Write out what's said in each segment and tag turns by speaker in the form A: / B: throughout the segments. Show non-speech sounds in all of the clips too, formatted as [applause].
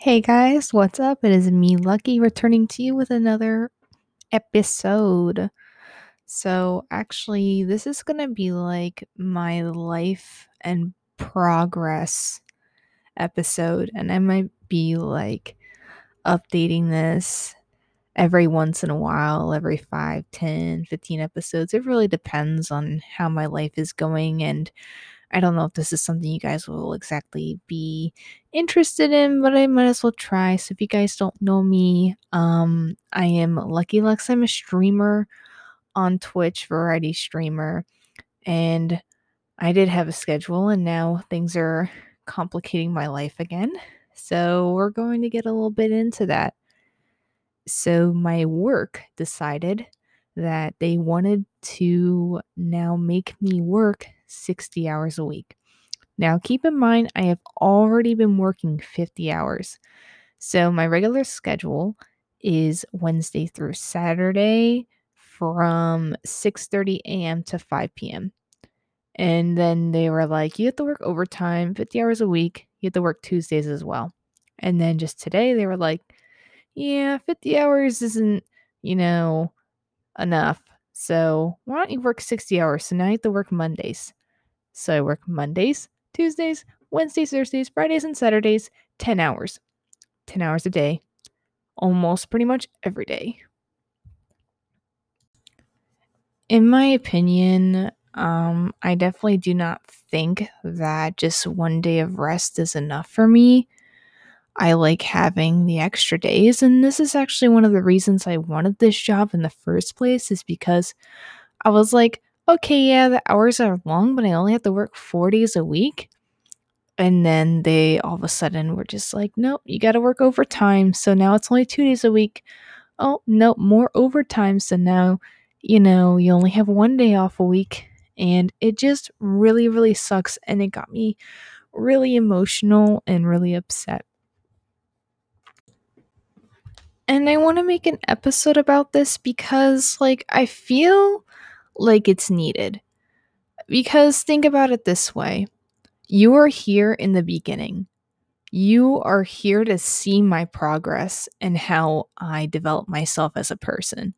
A: Hey guys, what's up? It is me, Lucky, returning to you with another episode. So, actually, this is going to be like my life and progress episode, and I might be like updating this every once in a while, every 5, 10, 15 episodes. It really depends on how my life is going and I don't know if this is something you guys will exactly be interested in, but I might as well try. So if you guys don't know me, um, I am Lucky Lux. I'm a streamer on Twitch, variety streamer, and I did have a schedule, and now things are complicating my life again. So we're going to get a little bit into that. So my work decided that they wanted to now make me work 60 hours a week. Now, keep in mind, I have already been working 50 hours. So, my regular schedule is Wednesday through Saturday from 6:30 a.m. to 5 p.m. And then they were like, you have to work overtime, 50 hours a week. You have to work Tuesdays as well. And then just today, they were like, yeah, 50 hours isn't, you know, enough. So why don't you work 60 hours? So now you have to work Mondays. So I work Mondays, Tuesdays, Wednesdays, Thursdays, Fridays, and Saturdays, 10 hours. 10 hours a day. Almost pretty much every day. In my opinion, um, I definitely do not think that just one day of rest is enough for me. I like having the extra days, and this is actually one of the reasons I wanted this job in the first place, is because I was like, okay, yeah, the hours are long, but I only have to work four days a week. And then they all of a sudden were just like, nope, you got to work overtime. So now it's only two days a week. Oh, no, more overtime. So now, you know, you only have one day off a week. And it just really, really sucks. And it got me really emotional and really upset. And I want to make an episode about this because, like, I feel like it's needed. Because think about it this way you are here in the beginning. You are here to see my progress and how I develop myself as a person.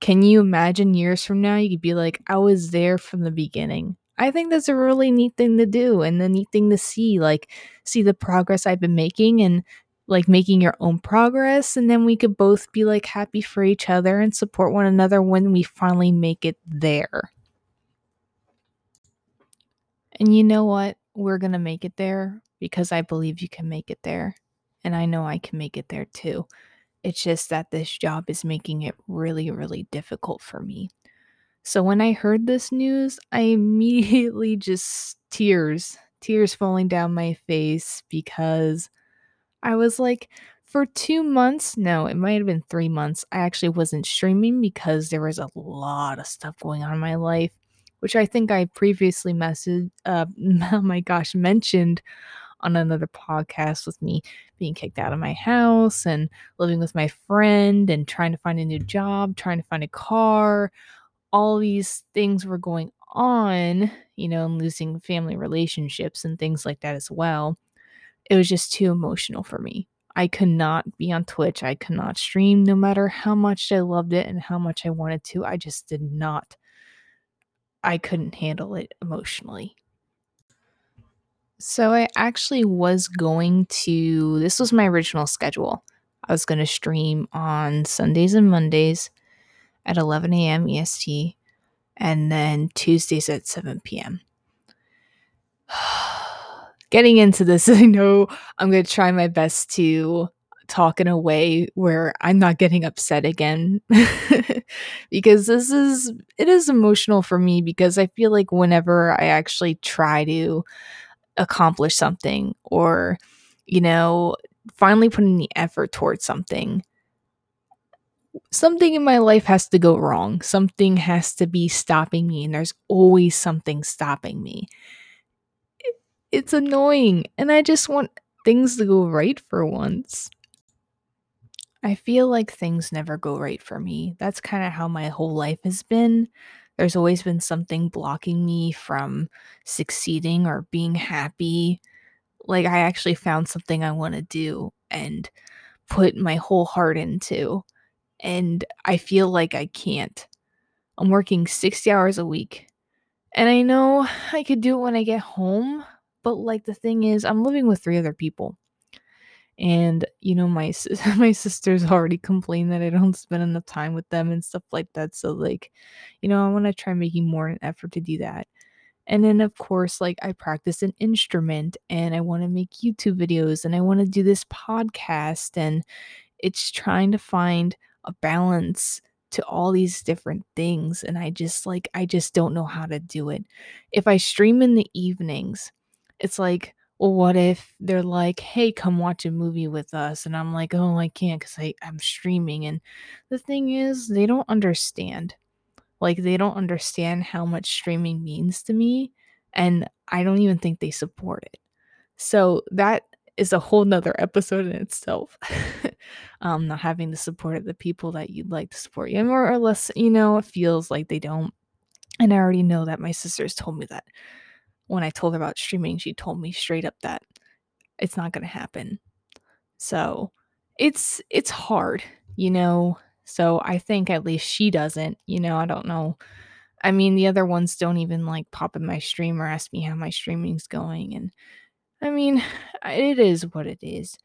A: Can you imagine years from now, you could be like, I was there from the beginning? I think that's a really neat thing to do and a neat thing to see, like, see the progress I've been making and like making your own progress. And then we could both be like happy for each other and support one another when we finally make it there. And you know what? We're going to make it there because I believe you can make it there. And I know I can make it there too. It's just that this job is making it really, really difficult for me. So when I heard this news, I [laughs] immediately just tears, tears falling down my face because I was like, for two months, no, it might have been three months, I actually wasn't streaming because there was a lot of stuff going on in my life which I think I previously messaged, uh, [laughs] oh my gosh, mentioned on another podcast with me being kicked out of my house and living with my friend and trying to find a new job, trying to find a car. All these things were going on, you know, and losing family relationships and things like that as well. It was just too emotional for me. I could not be on Twitch. I could not stream no matter how much I loved it and how much I wanted to. I just did not I couldn't handle it emotionally. So I actually was going to, this was my original schedule. I was going to stream on Sundays and Mondays at 11 a.m. EST and then Tuesdays at 7 p.m. [sighs] Getting into this, [laughs] I know I'm going to try my best to talk in a way where I'm not getting upset again. [laughs] Because this is it is emotional for me because I feel like whenever I actually try to accomplish something or you know finally putting the effort towards something something in my life has to go wrong. Something has to be stopping me and there's always something stopping me it's annoying and I just want things to go right for once I feel like things never go right for me. That's kind of how my whole life has been. There's always been something blocking me from succeeding or being happy. like I actually found something I want to do and put my whole heart into. And I feel like I can't. I'm working 60 hours a week. And I know I could do it when I get home, but like the thing is, I'm living with three other people. And you know, my [laughs] my sisters already complain that I don't spend enough time with them and stuff like that. So like, you know, I want to try making more an effort to do that. And then, of course, like I practice an instrument and I want to make YouTube videos and I want to do this podcast. And it's trying to find a balance to all these different things. And I just like, I just don't know how to do it. If I stream in the evenings, it's like, well, what if they're like, hey, come watch a movie with us? And I'm like, oh, I can't because I'm streaming. And the thing is, they don't understand like they don't understand how much streaming means to me and I don't even think they support it. So that is a whole nother episode in itself. [laughs] um, not having the support of the people that you'd like to support you, more or less, you know, it feels like they don't. And I already know that my sisters told me that when I told her about streaming, she told me straight up that it's not going to happen. So it's it's hard, you know. So I think at least she doesn't, you know, I don't know. I mean, the other ones don't even like pop in my stream or ask me how my streaming's going. And I mean, [sighs] it is what it is.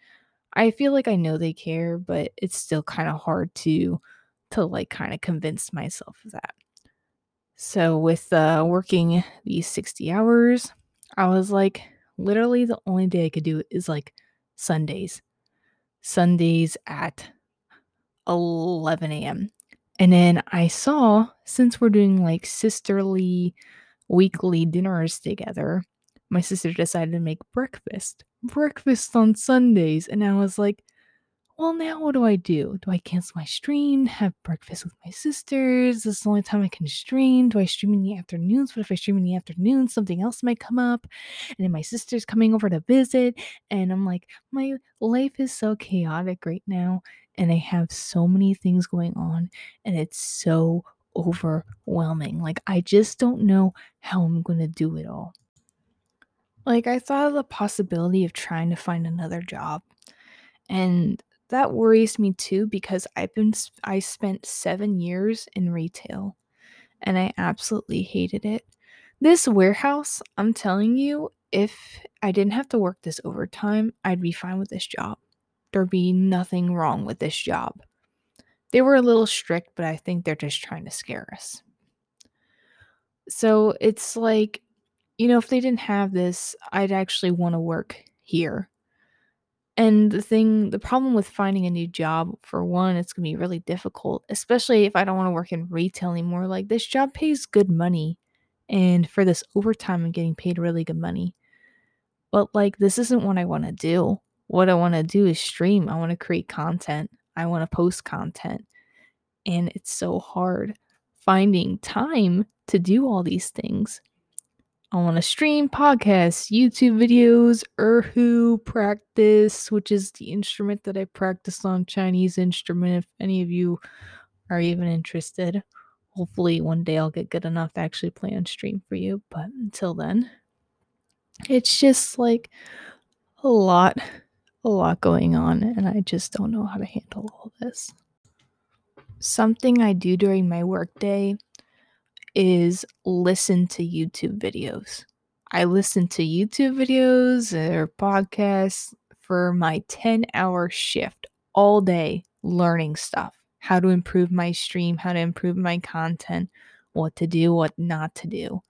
A: I feel like I know they care, but it's still kind of hard to to like kind of convince myself of that. So with uh working these 60 hours, I was like literally the only day I could do is like Sundays. Sundays at 11 a.m. And then I saw, since we're doing like sisterly weekly dinners together, my sister decided to make breakfast. Breakfast on Sundays. And I was like, well, now what do I do? Do I cancel my stream, have breakfast with my sisters? This is the only time I can stream. Do I stream in the afternoons? What if I stream in the afternoon? Something else might come up. And then my sister's coming over to visit. And I'm like, my life is so chaotic right now and I have so many things going on and it's so overwhelming. Like, I just don't know how I'm going to do it all. Like, I thought of the possibility of trying to find another job. And that worries me too because I've been, I spent seven years in retail and I absolutely hated it. This warehouse, I'm telling you, if I didn't have to work this overtime, I'd be fine with this job There'd be nothing wrong with this job. They were a little strict, but I think they're just trying to scare us. So it's like, you know, if they didn't have this, I'd actually want to work here. And the thing, the problem with finding a new job, for one, it's going to be really difficult, especially if I don't want to work in retail anymore. Like, this job pays good money. And for this overtime, I'm getting paid really good money. But, like, this isn't what I want to do what I want to do is stream. I want to create content. I want to post content. And it's so hard finding time to do all these things. I want to stream podcasts, YouTube videos, erhu practice, which is the instrument that I practice on Chinese instrument. If any of you are even interested, hopefully one day I'll get good enough to actually play on stream for you. But until then, it's just like a lot a lot going on, and I just don't know how to handle all this. Something I do during my workday is listen to YouTube videos. I listen to YouTube videos or podcasts for my 10 hour shift all day learning stuff how to improve my stream, how to improve my content, what to do, what not to do.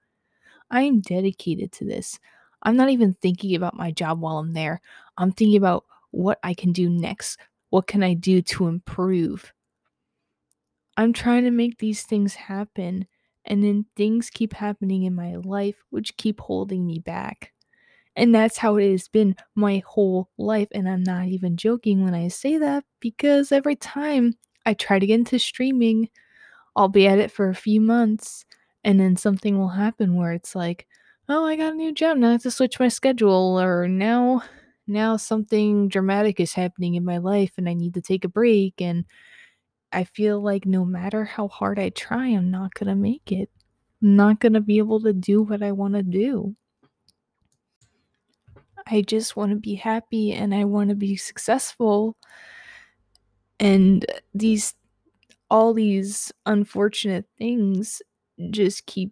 A: I am dedicated to this. I'm not even thinking about my job while I'm there. I'm thinking about what I can do next. What can I do to improve? I'm trying to make these things happen, and then things keep happening in my life which keep holding me back. And that's how it has been my whole life. And I'm not even joking when I say that because every time I try to get into streaming, I'll be at it for a few months and then something will happen where it's like, oh, I got a new job. Now I have to switch my schedule. Or now now something dramatic is happening in my life and I need to take a break. And I feel like no matter how hard I try, I'm not going to make it. I'm not going to be able to do what I want to do. I just want to be happy and I want to be successful. And these all these unfortunate things just keep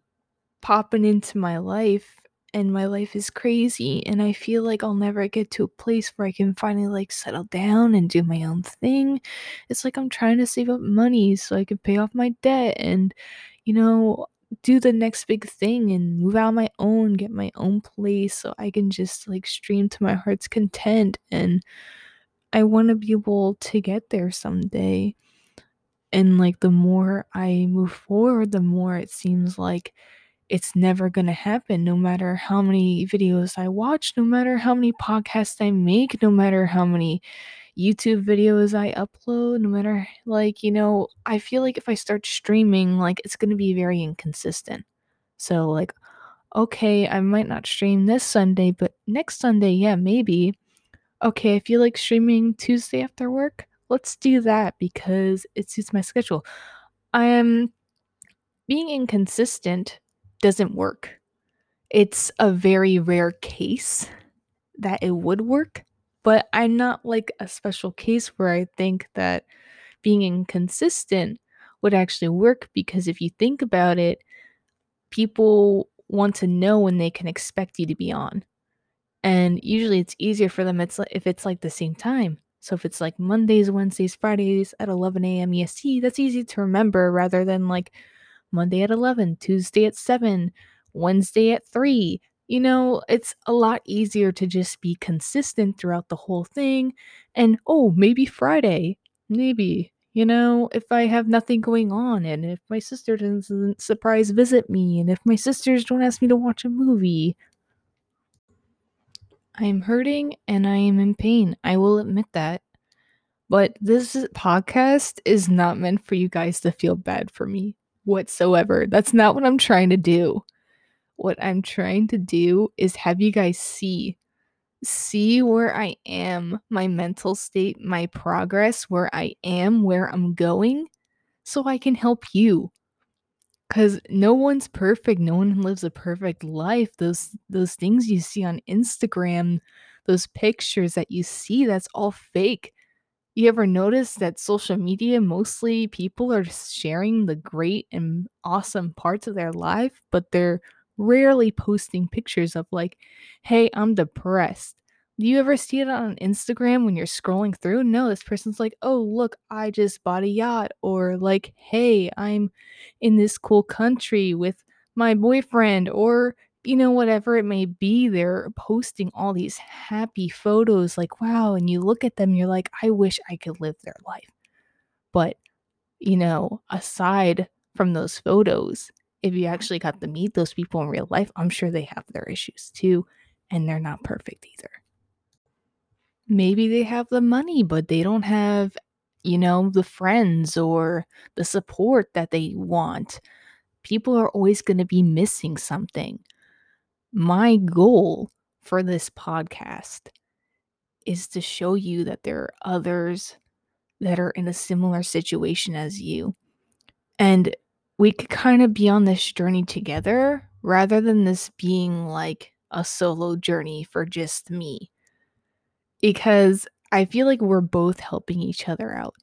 A: popping into my life and my life is crazy and I feel like I'll never get to a place where I can finally like settle down and do my own thing. It's like I'm trying to save up money so I can pay off my debt and you know do the next big thing and move out on my own, get my own place so I can just like stream to my heart's content and I want to be able to get there someday. And like the more I move forward, the more it seems like it's never going to happen no matter how many videos I watch, no matter how many podcasts I make, no matter how many YouTube videos I upload, no matter like, you know, I feel like if I start streaming, like it's going to be very inconsistent. So like okay, I might not stream this Sunday, but next Sunday, yeah, maybe. Okay, I feel like streaming Tuesday after work. Let's do that because it suits my schedule. I am being inconsistent doesn't work. It's a very rare case that it would work, but I'm not like a special case where I think that being inconsistent would actually work because if you think about it, people want to know when they can expect you to be on. And usually it's easier for them it's if it's like the same time. So if it's like Mondays, Wednesdays, Fridays at 11 a.m. EST, that's easy to remember rather than like Monday at 11, Tuesday at 7, Wednesday at 3. You know, it's a lot easier to just be consistent throughout the whole thing. And oh, maybe Friday. Maybe. You know, if I have nothing going on and if my sister doesn't surprise visit me and if my sisters don't ask me to watch a movie. I am hurting and I am in pain. I will admit that. But this podcast is not meant for you guys to feel bad for me whatsoever. That's not what I'm trying to do. What I'm trying to do is have you guys see see where I am, my mental state, my progress, where I am, where I'm going, so I can help you. Cuz no one's perfect. No one lives a perfect life. Those those things you see on Instagram, those pictures that you see, that's all fake. You ever notice that social media mostly people are sharing the great and awesome parts of their life, but they're rarely posting pictures of like, "Hey, I'm depressed." Do you ever see it on Instagram when you're scrolling through? No, this person's like, "Oh, look, I just bought a yacht," or like, "Hey, I'm in this cool country with my boyfriend," or you know, whatever it may be, they're posting all these happy photos like, wow, and you look at them, you're like, I wish I could live their life. But, you know, aside from those photos, if you actually got to meet those people in real life, I'm sure they have their issues too, and they're not perfect either. Maybe they have the money, but they don't have, you know, the friends or the support that they want. People are always going to be missing something. My goal for this podcast is to show you that there are others that are in a similar situation as you. And we could kind of be on this journey together rather than this being like a solo journey for just me because I feel like we're both helping each other out.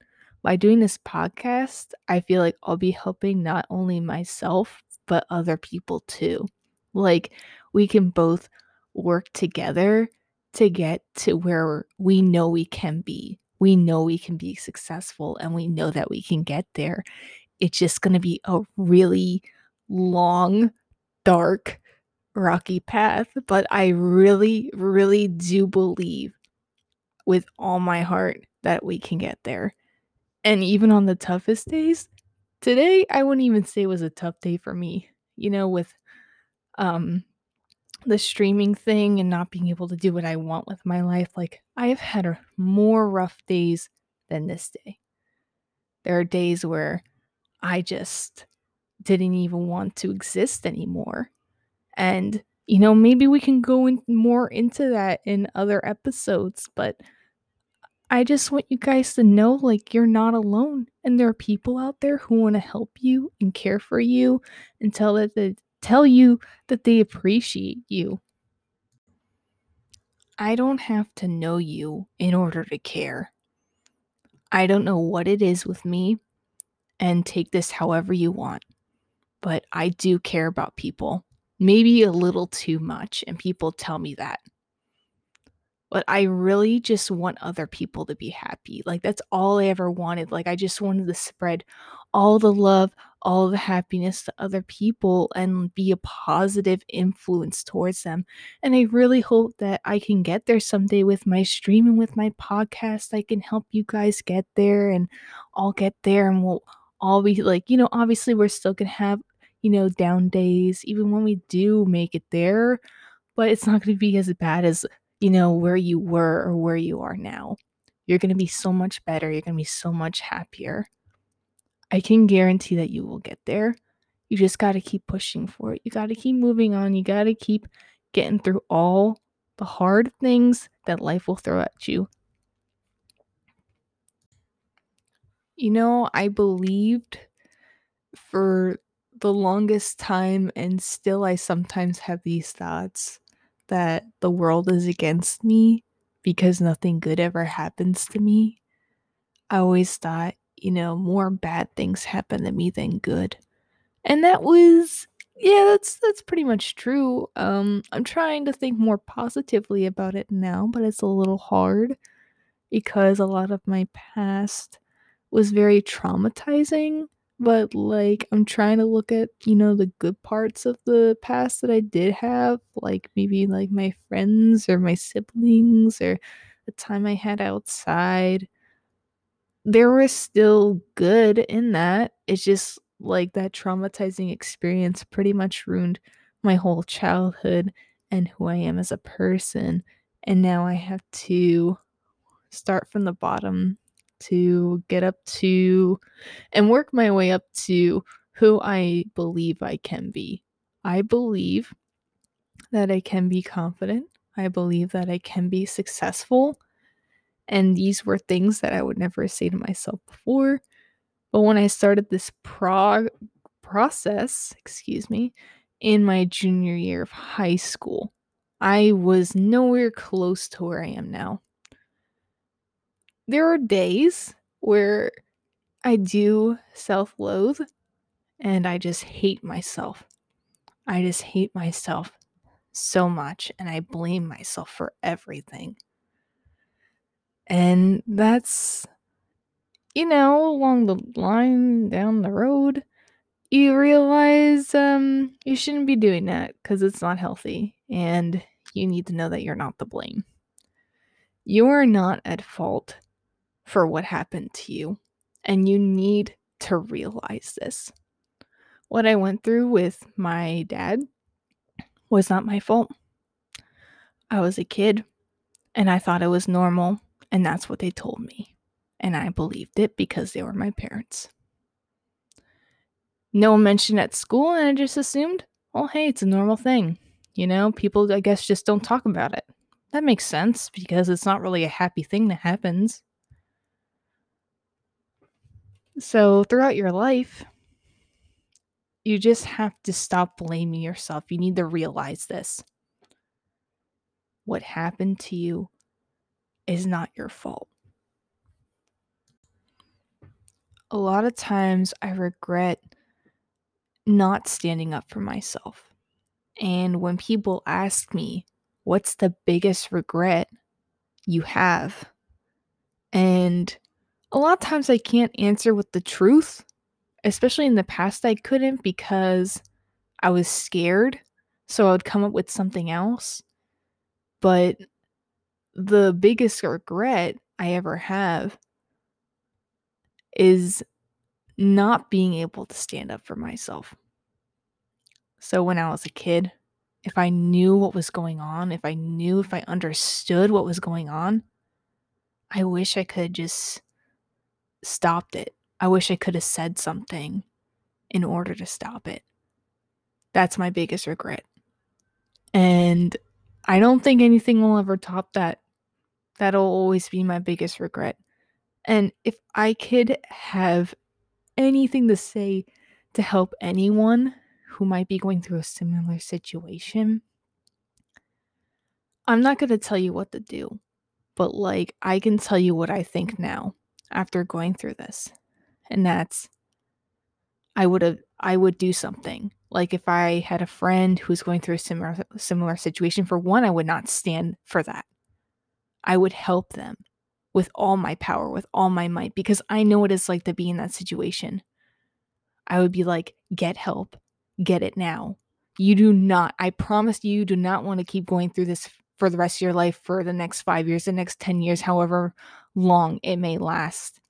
A: By doing this podcast, I feel like I'll be helping not only myself, but other people too. Like, we can both work together to get to where we know we can be. We know we can be successful and we know that we can get there. It's just going to be a really long, dark, rocky path. But I really, really do believe with all my heart that we can get there. And even on the toughest days, today I wouldn't even say it was a tough day for me. You know, with um the streaming thing and not being able to do what I want with my life, like I have had more rough days than this day. There are days where I just didn't even want to exist anymore. And you know, maybe we can go in more into that in other episodes, but I just want you guys to know like you're not alone and there are people out there who want to help you and care for you and tell that they tell you that they appreciate you. I don't have to know you in order to care. I don't know what it is with me, and take this however you want, but I do care about people. Maybe a little too much, and people tell me that. But I really just want other people to be happy. Like, that's all I ever wanted. Like, I just wanted to spread all the love, all the happiness to other people and be a positive influence towards them. And I really hope that I can get there someday with my stream and with my podcast. I can help you guys get there and I'll get there and we'll all be like, you know, obviously we're still going to have, you know, down days even when we do make it there, but it's not going to be as bad as, you know, where you were or where you are now. You're going to be so much better. You're going to be so much happier. I can guarantee that you will get there. You just got to keep pushing for it. You got to keep moving on. You got to keep getting through all the hard things that life will throw at you. You know, I believed for the longest time, and still I sometimes have these thoughts that the world is against me because nothing good ever happens to me. I always thought, you know, more bad things happen to me than good. And that was yeah, that's that's pretty much true. Um I'm trying to think more positively about it now, but it's a little hard because a lot of my past was very traumatizing, but like I'm trying to look at, you know, the good parts of the past that I did have, like maybe like my friends or my siblings or the time I had outside there was still good in that. It's just like that traumatizing experience pretty much ruined my whole childhood and who I am as a person. And now I have to start from the bottom to get up to and work my way up to who I believe I can be. I believe that I can be confident. I believe that I can be successful. And these were things that I would never say to myself before. But when I started this prog- process, excuse me, in my junior year of high school, I was nowhere close to where I am now. There are days where I do self loathe and I just hate myself. I just hate myself so much and I blame myself for everything. And that's, you know, along the line down the road, you realize um, you shouldn't be doing that because it's not healthy. And you need to know that you're not the blame. You are not at fault for what happened to you. And you need to realize this. What I went through with my dad was not my fault. I was a kid and I thought it was normal and that's what they told me. And I believed it because they were my parents. No one mentioned at school, and I just assumed, well, hey, it's a normal thing. You know, people, I guess, just don't talk about it. That makes sense because it's not really a happy thing that happens. So, throughout your life, you just have to stop blaming yourself. You need to realize this. What happened to you is not your fault. A lot of times I regret not standing up for myself. And when people ask me, what's the biggest regret you have? And a lot of times I can't answer with the truth, especially in the past, I couldn't because I was scared. So I would come up with something else. But the biggest regret I ever have is not being able to stand up for myself. So when I was a kid, if I knew what was going on, if I knew, if I understood what was going on, I wish I could just stopped it. I wish I could have said something in order to stop it. That's my biggest regret. And I don't think anything will ever top that That'll always be my biggest regret. And if I could have anything to say to help anyone who might be going through a similar situation, I'm not going to tell you what to do, but like I can tell you what I think now after going through this. And that's I would have I would do something. Like if I had a friend who's going through a similar similar situation for one, I would not stand for that. I would help them with all my power, with all my might because I know what it's like to be in that situation. I would be like, "Get help. Get it now." You do not, I promise you, do not want to keep going through this for the rest of your life for the next 5 years, the next 10 years, however long it may last.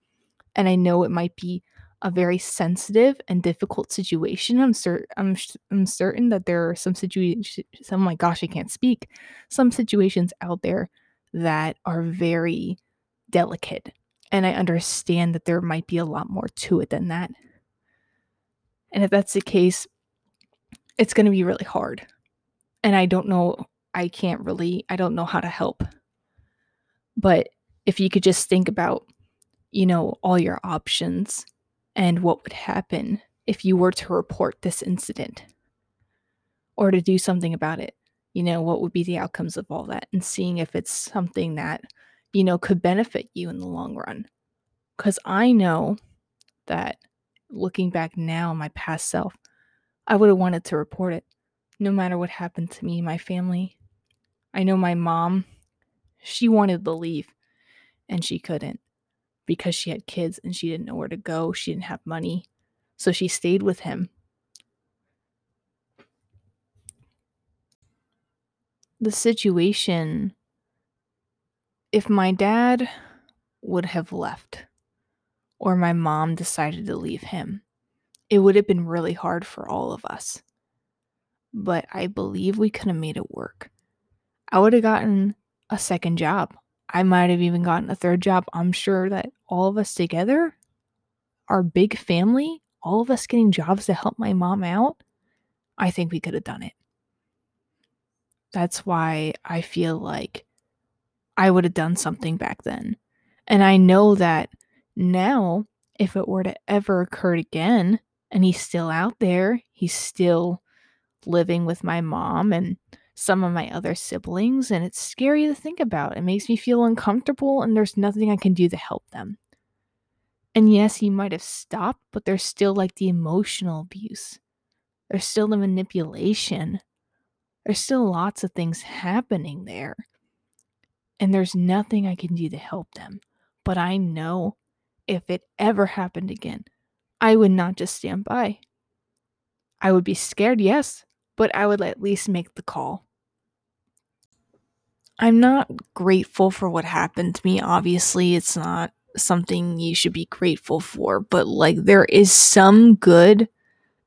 A: And I know it might be a very sensitive and difficult situation. I'm certain I'm, I'm certain that there are some situations oh my gosh, I can't speak. Some situations out there that are very delicate. And I understand that there might be a lot more to it than that. And if that's the case, it's going to be really hard. And I don't know, I can't really, I don't know how to help. But if you could just think about, you know, all your options and what would happen if you were to report this incident or to do something about it. You know, what would be the outcomes of all that and seeing if it's something that, you know, could benefit you in the long run. Because I know that looking back now, my past self, I would have wanted to report it no matter what happened to me my family. I know my mom, she wanted to leave and she couldn't because she had kids and she didn't know where to go. She didn't have money. So she stayed with him. The situation, if my dad would have left or my mom decided to leave him, it would have been really hard for all of us. But I believe we could have made it work. I would have gotten a second job. I might have even gotten a third job. I'm sure that all of us together, our big family, all of us getting jobs to help my mom out, I think we could have done it. That's why I feel like I would have done something back then. And I know that now, if it were to ever occur again, and he's still out there, he's still living with my mom and some of my other siblings, and it's scary to think about. It makes me feel uncomfortable, and there's nothing I can do to help them. And yes, he might have stopped, but there's still like the emotional abuse. There's still the manipulation. There's still lots of things happening there. And there's nothing I can do to help them. But I know if it ever happened again, I would not just stand by. I would be scared, yes, but I would at least make the call. I'm not grateful for what happened to me. Obviously, it's not something you should be grateful for, but like there is some good.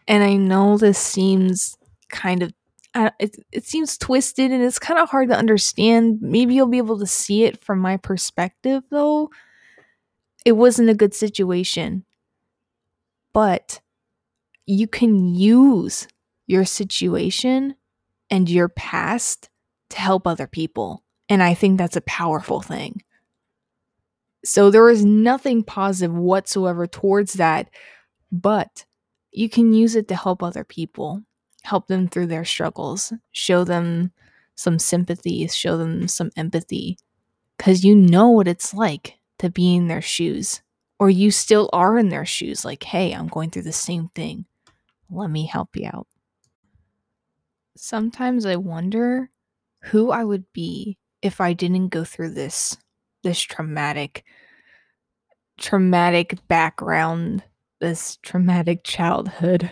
A: And I know this seems kind of uh, it, it seems twisted and it's kind of hard to understand. Maybe you'll be able to see it from my perspective though. It wasn't a good situation. But you can use your situation and your past to help other people. And I think that's a powerful thing. So there is nothing positive whatsoever towards that, but you can use it to help other people, help them through their struggles, show them some sympathy, show them some empathy, because you know what it's like to be in their shoes, or you still are in their shoes, like, hey, I'm going through the same thing. Let me help you out. Sometimes I wonder who I would be if I didn't go through this this traumatic traumatic background, this traumatic childhood.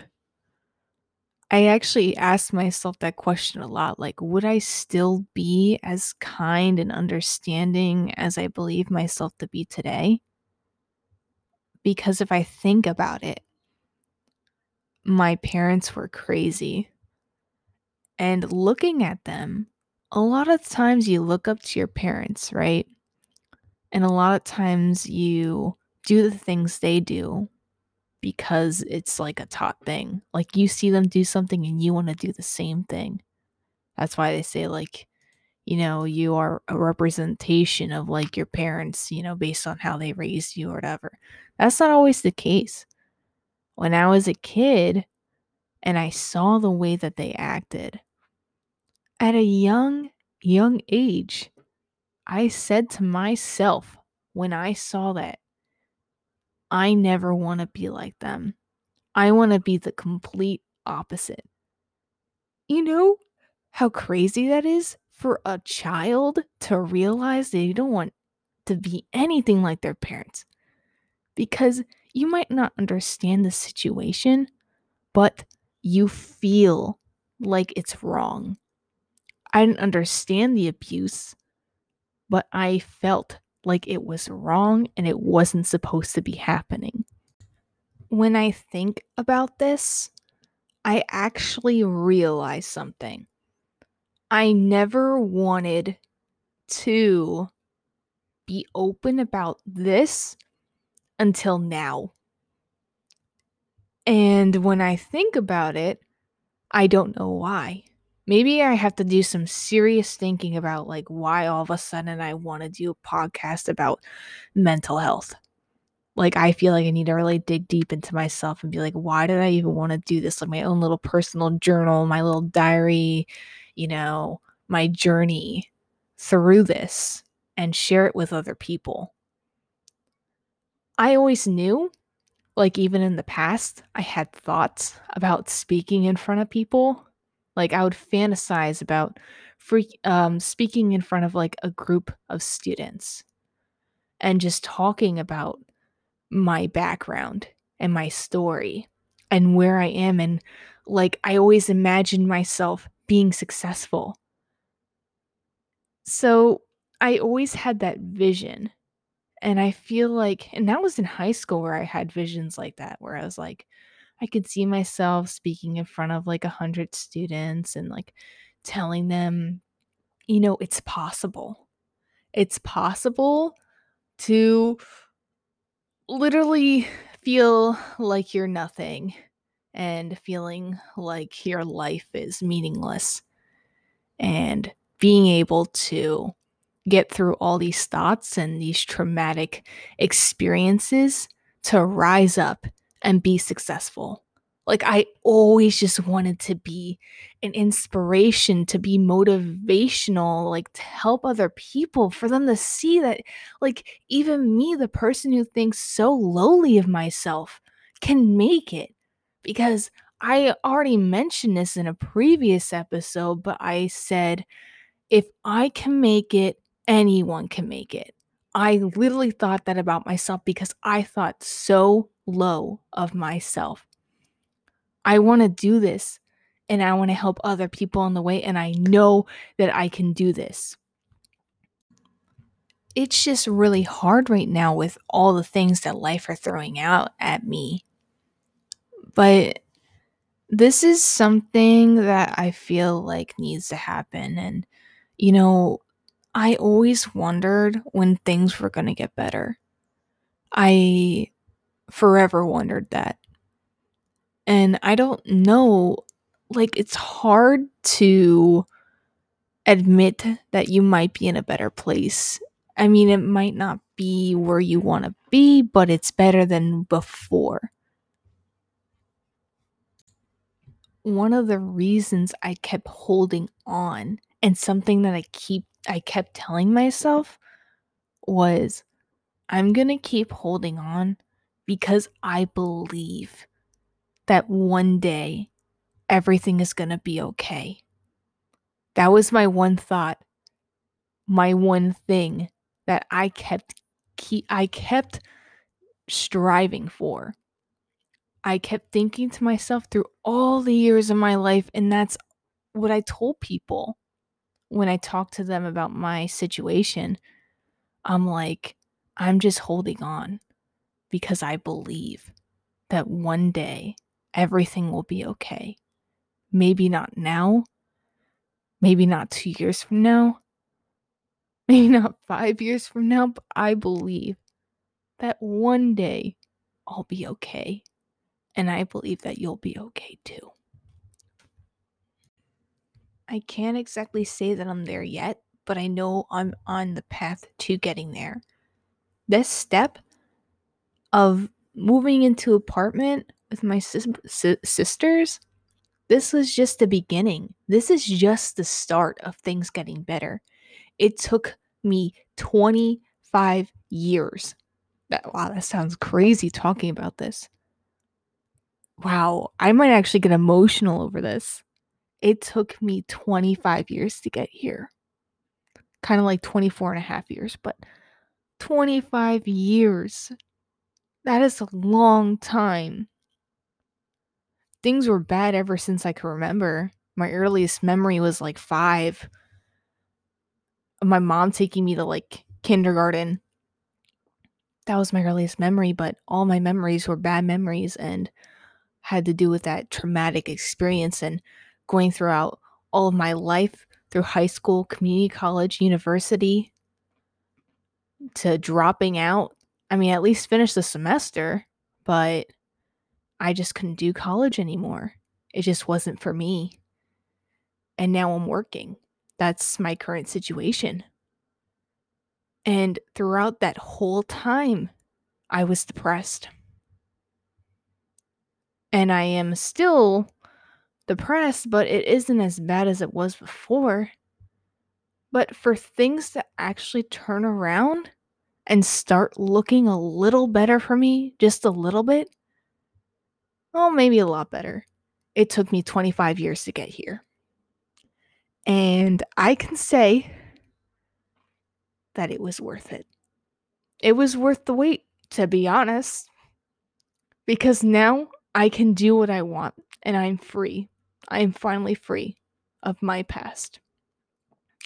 A: I actually asked myself that question a lot like would I still be as kind and understanding as I believe myself to be today? Because if I think about it, my parents were crazy. And looking at them, a lot of times you look up to your parents, right? And a lot of times you do the things they do because it's like a taught thing. Like you see them do something and you want to do the same thing. That's why they say, like, you know, you are a representation of like your parents, you know, based on how they raised you or whatever. That's not always the case. When I was a kid and I saw the way that they acted, at a young young age, I said to myself when I saw that, I never want to be like them. I want to be the complete opposite. You know how crazy that is for a child to realize they don't want to be anything like their parents? Because you might not understand the situation, but you feel like it's wrong. I didn't understand the abuse, but I felt like it was wrong and it wasn't supposed to be happening. When I think about this, I actually realize something. I never wanted to be open about this until now. And when I think about it, I don't know why. Maybe I have to do some serious thinking about like why all of a sudden I want to do a podcast about mental health. Like I feel like I need to really dig deep into myself and be like, why did I even want to do this? Like my own little personal journal, my little diary, you know, my journey through this and share it with other people. I always knew, like even in the past, I had thoughts about speaking in front of people. Like I would fantasize about um, speaking in front of like a group of students and just talking about my background and my story and where I am. And like I always imagined myself being successful. So I always had that vision and I feel like, and that was in high school where I had visions like that, where I was like, I could see myself speaking in front of like a hundred students and like telling them, you know, it's possible. It's possible to literally feel like you're nothing and feeling like your life is meaningless and being able to get through all these thoughts and these traumatic experiences to rise up and be successful. Like, I always just wanted to be an inspiration, to be motivational, like to help other people, for them to see that, like, even me, the person who thinks so lowly of myself, can make it. Because I already mentioned this in a previous episode, but I said, if I can make it, anyone can make it. I literally thought that about myself because I thought so low of myself. I want to do this and I want to help other people on the way, and I know that I can do this. It's just really hard right now with all the things that life are throwing out at me. But this is something that I feel like needs to happen. And, you know, I always wondered when things were going to get better. I forever wondered that. And I don't know, like, it's hard to admit that you might be in a better place. I mean, it might not be where you want to be, but it's better than before. One of the reasons I kept holding on and something that I keep I kept telling myself was I'm going to keep holding on because I believe that one day everything is going to be okay. That was my one thought, my one thing that I kept keep I kept striving for. I kept thinking to myself through all the years of my life and that's what I told people when I talked to them about my situation, I'm like, I'm just holding on because I believe that one day everything will be okay. Maybe not now, maybe not two years from now, [laughs] maybe not five years from now, but I believe that one day I'll be okay. And I believe that you'll be okay too. I can't exactly say that I'm there yet, but I know I'm on the path to getting there. This step of moving into apartment with my sis- sisters, This was just the beginning. This is just the start of things getting better. It took me 25 years. That, wow, that sounds crazy talking about this. Wow, I might actually get emotional over this. It took me 25 years to get here. Kind of like 24 and a half years, but 25 years. That is a long time. Things were bad ever since I can remember. My earliest memory was like five. My mom taking me to like kindergarten. That was my earliest memory, but all my memories were bad memories and had to do with that traumatic experience and going throughout all of my life through high school, community college, university, to dropping out. I mean, at least finish the semester, but I just couldn't do college anymore. It just wasn't for me. And now I'm working. That's my current situation. And throughout that whole time, I was depressed. And I am still depressed, but it isn't as bad as it was before. But for things to actually turn around and start looking a little better for me, just a little bit, well, maybe a lot better. It took me 25 years to get here. And I can say that it was worth it. It was worth the wait, to be honest. Because now I can do what I want and I'm free. I am finally free of my past.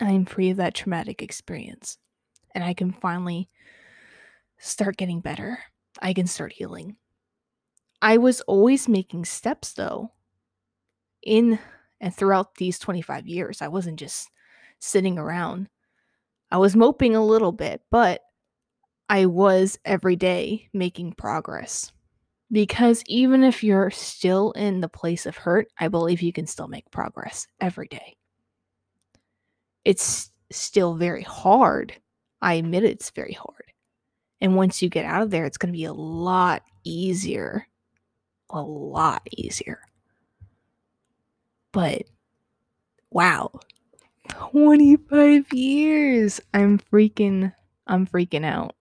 A: I am free of that traumatic experience. And I can finally start getting better. I can start healing. I was always making steps though in and throughout these 25 years. I wasn't just sitting around. I was moping a little bit, but I was every day making progress. Because even if you're still in the place of hurt, I believe you can still make progress every day. It's still very hard. I admit it's very hard. And once you get out of there, it's going to be a lot easier. A lot easier. But wow. 25 years. I'm freaking I'm freaking out.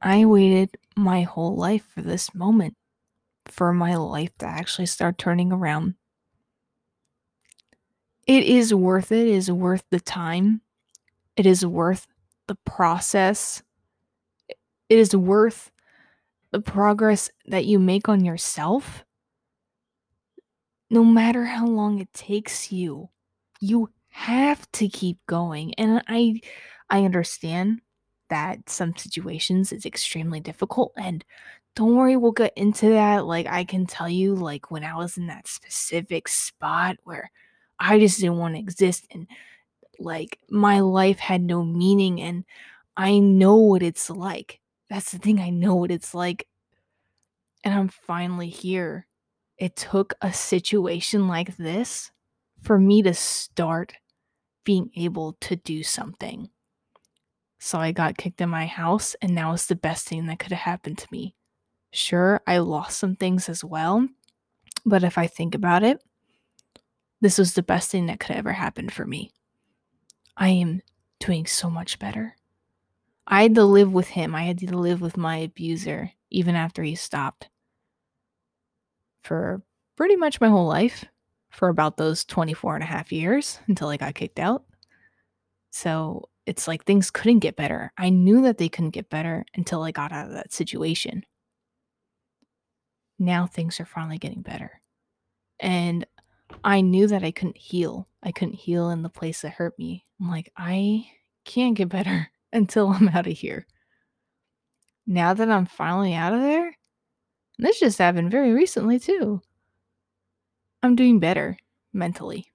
A: I waited my whole life for this moment, for my life to actually start turning around. It is worth it, it is worth the time. It is worth the process. It is worth the progress that you make on yourself. No matter how long it takes you, you have to keep going. And I I understand that some situations is extremely difficult and don't worry we'll get into that like i can tell you like when i was in that specific spot where i just didn't want to exist and like my life had no meaning and i know what it's like that's the thing i know what it's like and i'm finally here it took a situation like this for me to start being able to do something so I got kicked in my house, and now it's the best thing that could have happened to me. Sure, I lost some things as well, but if I think about it, this was the best thing that could ever happen for me. I am doing so much better. I had to live with him. I had to live with my abuser even after he stopped for pretty much my whole life for about those 24 and a half years [laughs] until I got kicked out. So it's like things couldn't get better. I knew that they couldn't get better until I got out of that situation. Now things are finally getting better. And I knew that I couldn't heal. I couldn't heal in the place that hurt me. I'm like, I can't get better [laughs] until I'm out of here. Now that I'm finally out of there, this just happened very recently too. I'm doing better mentally.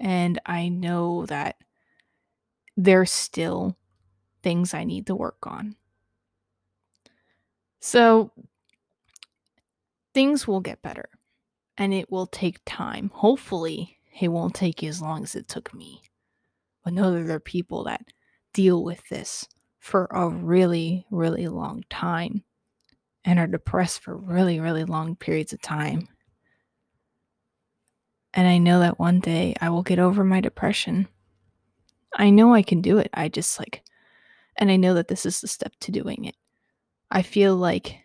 A: And I know that there's still things I need to work on. So things will get better and it will take time. Hopefully, it won't take you as long as it took me. But know that there are people that deal with this for a really, really long time and are depressed for really, really long periods of time. And I know that one day I will get over my depression. I know I can do it. I just like, and I know that this is the step to doing it. I feel like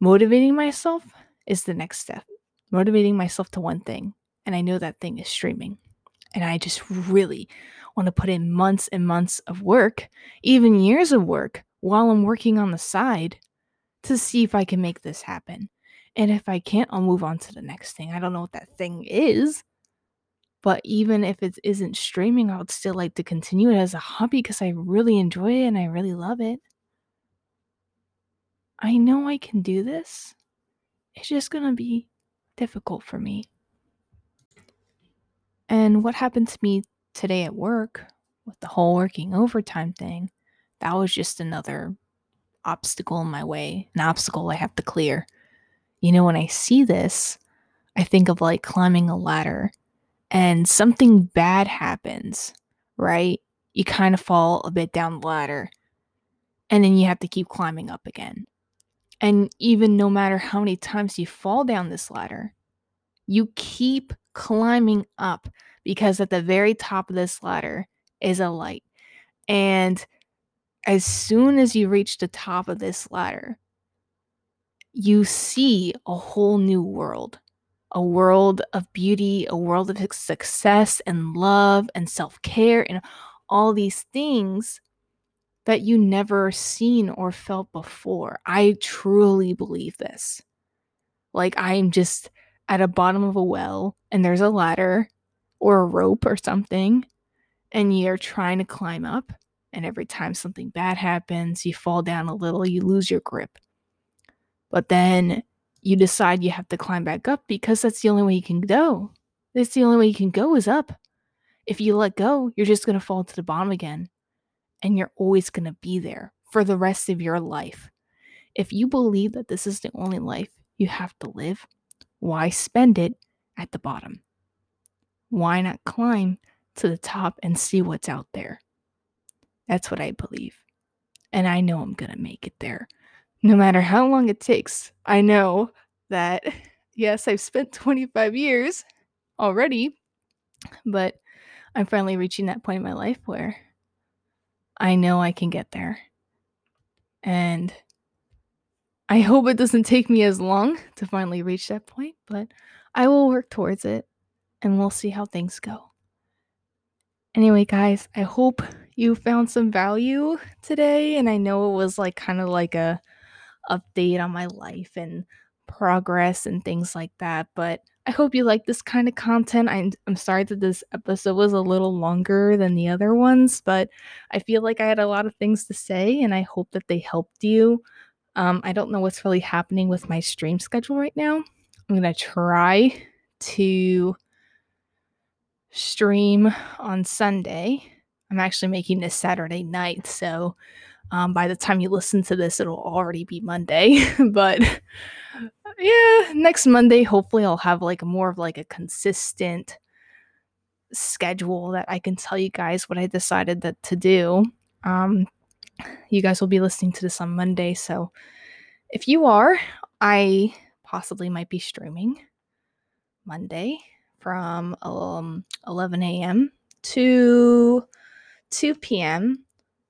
A: motivating myself is the next step. Motivating myself to one thing. And I know that thing is streaming. And I just really want to put in months and months of work, even years of work, while I'm working on the side to see if I can make this happen. And if I can't, I'll move on to the next thing. I don't know what that thing is. But even if it isn't streaming, I would still like to continue it as a hobby because I really enjoy it and I really love it. I know I can do this. It's just going to be difficult for me. And what happened to me today at work with the whole working overtime thing, that was just another obstacle in my way, an obstacle I have to clear. You know, when I see this, I think of like climbing a ladder and something bad happens, right? You kind of fall a bit down the ladder and then you have to keep climbing up again. And even no matter how many times you fall down this ladder, you keep climbing up because at the very top of this ladder is a light. And as soon as you reach the top of this ladder, you see a whole new world a world of beauty, a world of success and love and self care and all these things that you never seen or felt before. I truly believe this. Like I'm just at a bottom of a well and there's a ladder or a rope or something and you're trying to climb up and every time something bad happens, you fall down a little, you lose your grip. But then you decide you have to climb back up because that's the only way you can go. That's the only way you can go is up. If you let go, you're just going to fall to the bottom again. And you're always going to be there for the rest of your life. If you believe that this is the only life you have to live, why spend it at the bottom? Why not climb to the top and see what's out there? That's what I believe. And I know I'm going to make it there. No matter how long it takes, I know that, [laughs] yes, I've spent 25 years already, but I'm finally reaching that point in my life where I know I can get there. And I hope it doesn't take me as long [laughs] to finally reach that point, but I will work towards it and we'll see how things go. Anyway, guys, I hope you found some value today and I know it was like kind of like a update on my life and progress and things like that, but I hope you like this kind of content. I'm, I'm sorry that this episode was a little longer than the other ones, but I feel like I had a lot of things to say and I hope that they helped you. Um, I don't know what's really happening with my stream schedule right now. I'm going to try to stream on Sunday. I'm actually making this Saturday night, so um, by the time you listen to this, it'll already be Monday. [laughs] but yeah, next Monday, hopefully, I'll have like more of like a consistent schedule that I can tell you guys what I decided that to do. Um, you guys will be listening to this on Monday, so if you are, I possibly might be streaming Monday from um, 11 a.m. to 2 p.m.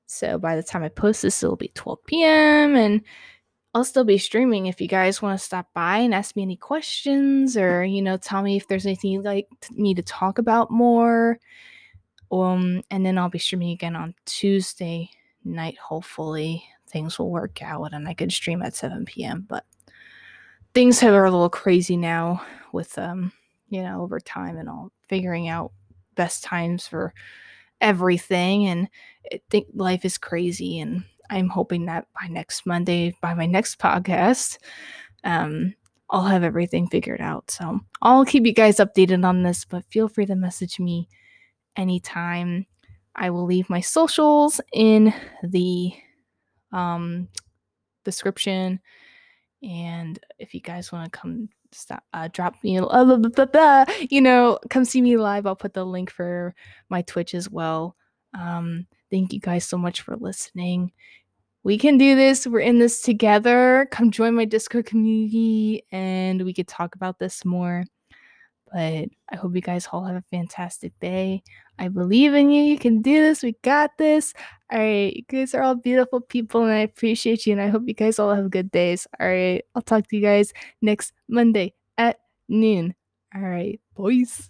A: So by the time I post this, it'll be 12 p.m. and I'll still be streaming if you guys want to stop by and ask me any questions or, you know, tell me if there's anything you'd like me to talk about more. Um, and then I'll be streaming again on Tuesday night. Hopefully, things will work out and I could stream at 7 p.m. But things are a little crazy now with, um, you know, over time and all figuring out best times for everything. And I think life is crazy and I'm hoping that by next Monday, by my next podcast, um, I'll have everything figured out. So I'll keep you guys updated on this, but feel free to message me anytime. I will leave my socials in the um, description. And if you guys want to come stop, uh, drop me, blah, blah, blah, you know, come see me live. I'll put the link for my Twitch as well. Um, thank you guys so much for listening we can do this. We're in this together. Come join my Discord community and we could talk about this more. But I hope you guys all have a fantastic day. I believe in you. You can do this. We got this. All right. You guys are all beautiful people, and I appreciate you. And I hope you guys all have good days. All right. I'll talk to you guys next Monday at noon. All right, boys.